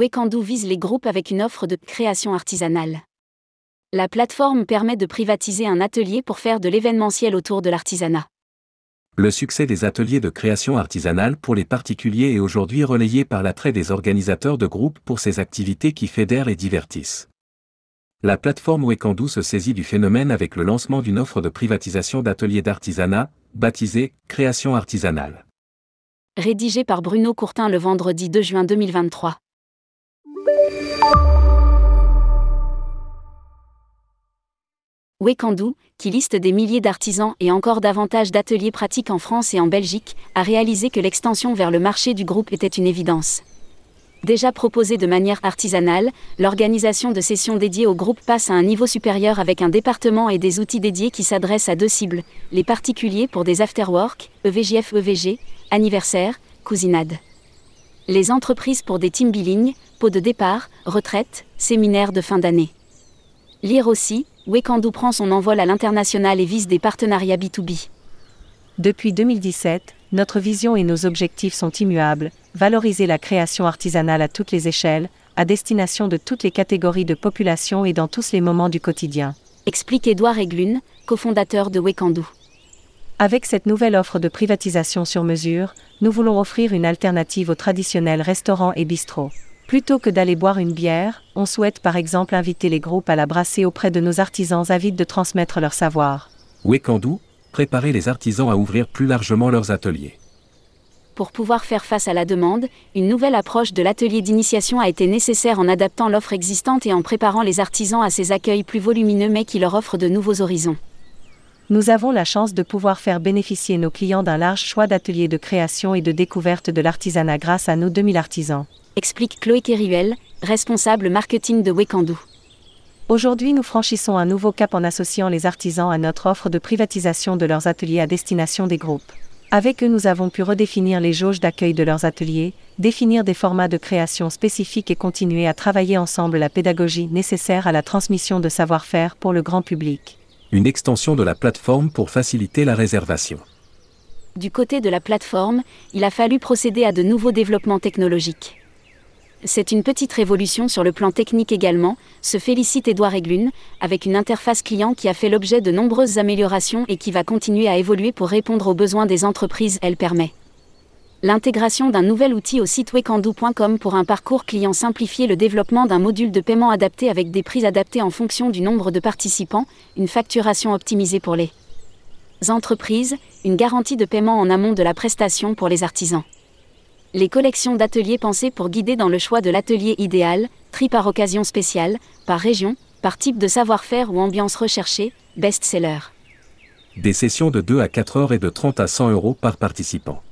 Wekandu vise les groupes avec une offre de création artisanale. La plateforme permet de privatiser un atelier pour faire de l'événementiel autour de l'artisanat. Le succès des ateliers de création artisanale pour les particuliers est aujourd'hui relayé par l'attrait des organisateurs de groupes pour ces activités qui fédèrent et divertissent. La plateforme Wekandu se saisit du phénomène avec le lancement d'une offre de privatisation d'ateliers d'artisanat, baptisée Création artisanale. Rédigé par Bruno Courtin le vendredi 2 juin 2023. Wekandu, qui liste des milliers d'artisans et encore davantage d'ateliers pratiques en France et en Belgique, a réalisé que l'extension vers le marché du groupe était une évidence. Déjà proposée de manière artisanale, l'organisation de sessions dédiées au groupe passe à un niveau supérieur avec un département et des outils dédiés qui s'adressent à deux cibles, les particuliers pour des afterwork, EVJF-EVG, anniversaire, cousinade. Les entreprises pour des team billing, pots de départ, retraite, séminaires de fin d'année. Lire aussi, Wekandu prend son envol à l'international et vise des partenariats B2B. Depuis 2017, notre vision et nos objectifs sont immuables, valoriser la création artisanale à toutes les échelles, à destination de toutes les catégories de population et dans tous les moments du quotidien. Explique Édouard Eglune, cofondateur de Wekandu. Avec cette nouvelle offre de privatisation sur mesure, nous voulons offrir une alternative aux traditionnels restaurants et bistrots. Plutôt que d'aller boire une bière, on souhaite par exemple inviter les groupes à la brasser auprès de nos artisans avides de transmettre leur savoir. Wekandu, préparer les artisans à ouvrir plus largement leurs ateliers. Pour pouvoir faire face à la demande, une nouvelle approche de l'atelier d'initiation a été nécessaire en adaptant l'offre existante et en préparant les artisans à ces accueils plus volumineux mais qui leur offrent de nouveaux horizons. Nous avons la chance de pouvoir faire bénéficier nos clients d'un large choix d'ateliers de création et de découverte de l'artisanat grâce à nos 2000 artisans explique Chloé Keruel, responsable marketing de Wekandu. Aujourd'hui, nous franchissons un nouveau cap en associant les artisans à notre offre de privatisation de leurs ateliers à destination des groupes. Avec eux, nous avons pu redéfinir les jauges d'accueil de leurs ateliers, définir des formats de création spécifiques et continuer à travailler ensemble la pédagogie nécessaire à la transmission de savoir-faire pour le grand public. Une extension de la plateforme pour faciliter la réservation. Du côté de la plateforme, il a fallu procéder à de nouveaux développements technologiques. C'est une petite révolution sur le plan technique également, se félicite Édouard Eglune, avec une interface client qui a fait l'objet de nombreuses améliorations et qui va continuer à évoluer pour répondre aux besoins des entreprises, elle permet. L'intégration d'un nouvel outil au site wekandu.com pour un parcours client simplifié, le développement d'un module de paiement adapté avec des prix adaptés en fonction du nombre de participants, une facturation optimisée pour les entreprises, une garantie de paiement en amont de la prestation pour les artisans. Les collections d'ateliers pensées pour guider dans le choix de l'atelier idéal, tri par occasion spéciale, par région, par type de savoir-faire ou ambiance recherchée, best-seller. Des sessions de 2 à 4 heures et de 30 à 100 euros par participant.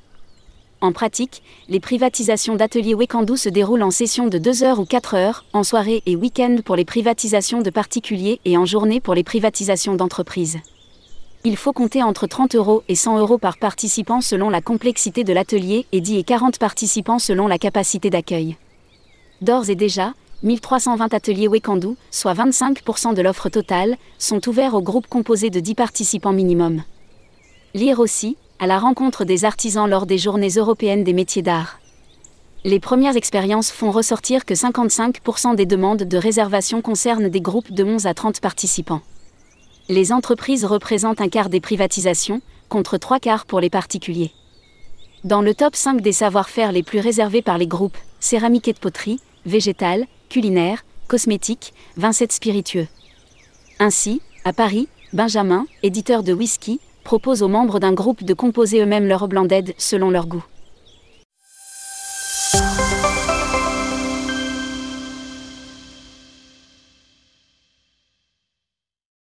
En pratique, les privatisations d'ateliers Wekandu se déroulent en sessions de 2 heures ou 4 heures, en soirée et week-end pour les privatisations de particuliers et en journée pour les privatisations d'entreprises il faut compter entre 30 euros et 100 euros par participant selon la complexité de l'atelier et 10 et 40 participants selon la capacité d'accueil. D'ores et déjà, 1320 ateliers Wekandu, soit 25% de l'offre totale, sont ouverts aux groupes composés de 10 participants minimum. Lire aussi, à la rencontre des artisans lors des journées européennes des métiers d'art. Les premières expériences font ressortir que 55% des demandes de réservation concernent des groupes de 11 à 30 participants les entreprises représentent un quart des privatisations, contre trois quarts pour les particuliers. Dans le top 5 des savoir-faire les plus réservés par les groupes, céramique et de poterie, végétal, culinaire, cosmétique, vincette spiritueux. Ainsi, à Paris, Benjamin, éditeur de whisky, propose aux membres d'un groupe de composer eux-mêmes leur blended selon leur goût.